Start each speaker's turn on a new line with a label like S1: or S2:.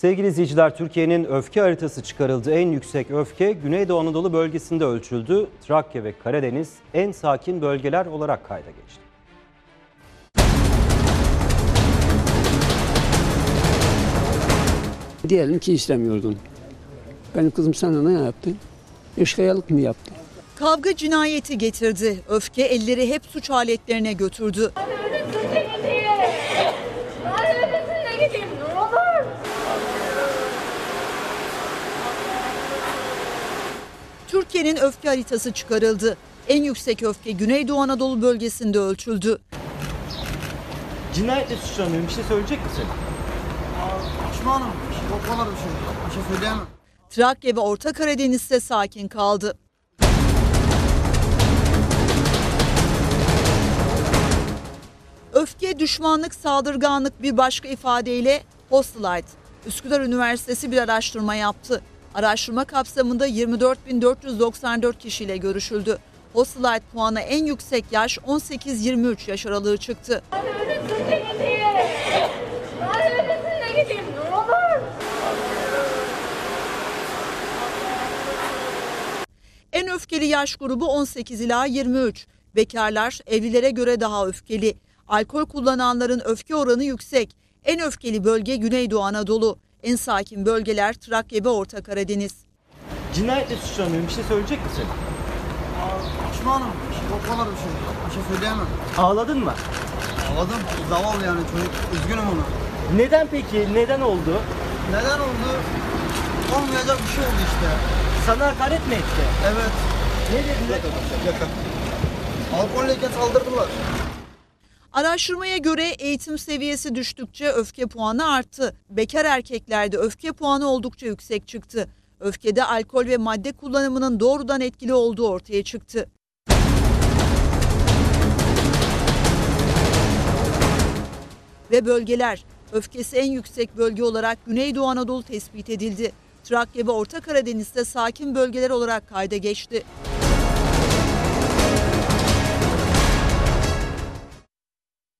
S1: Sevgili izleyiciler, Türkiye'nin öfke haritası çıkarıldı. En yüksek öfke Güneydoğu Anadolu bölgesinde ölçüldü. Trakya ve Karadeniz en sakin bölgeler olarak kayda geçti.
S2: Diyelim ki istemiyordun. Benim kızım sana ne yaptı? Eşkıyalık mı yaptı?
S3: Kavga cinayeti getirdi. Öfke elleri hep suç aletlerine götürdü. Türkiye'nin öfke haritası çıkarıldı. En yüksek öfke Güneydoğu Anadolu bölgesinde ölçüldü.
S4: Cinayetle suçlanıyorum. Bir şey söyleyecek misin?
S5: Pişmanım. Yok olur bir şey. Bir şey söyleyemem.
S3: Trakya ve Orta Karadeniz'de sakin kaldı. Öfke, düşmanlık, saldırganlık bir başka ifadeyle hostilite. Üsküdar Üniversitesi bir araştırma yaptı. Araştırma kapsamında 24.494 kişiyle görüşüldü. Hostilite puanı en yüksek yaş 18-23 yaş aralığı çıktı. En öfkeli yaş grubu 18 ila 23. Bekarlar evlilere göre daha öfkeli. Alkol kullananların öfke oranı yüksek. En öfkeli bölge Güneydoğu Anadolu. En sakin bölgeler Trakya ve Orta Karadeniz.
S4: Cinayetle suçlanıyorum. Bir şey söyleyecek misin?
S5: Pişmanım. Yok olur bir şey. Bir şey söyleyemem.
S4: Ağladın mı?
S5: Ağladım. Zavallı yani çocuk. Üzgünüm ona.
S4: Neden peki? Neden oldu?
S5: Neden oldu? Olmayacak bir şey oldu işte.
S4: Sana hakaret mi etti?
S5: Evet.
S4: Ne dediler?
S5: Alkolleyken saldırdılar.
S3: Araştırmaya göre eğitim seviyesi düştükçe öfke puanı arttı. Bekar erkeklerde öfke puanı oldukça yüksek çıktı. Öfkede alkol ve madde kullanımının doğrudan etkili olduğu ortaya çıktı. Ve bölgeler. Öfkesi en yüksek bölge olarak Güneydoğu Anadolu tespit edildi. Trakya ve Orta Karadeniz'de sakin bölgeler olarak kayda geçti.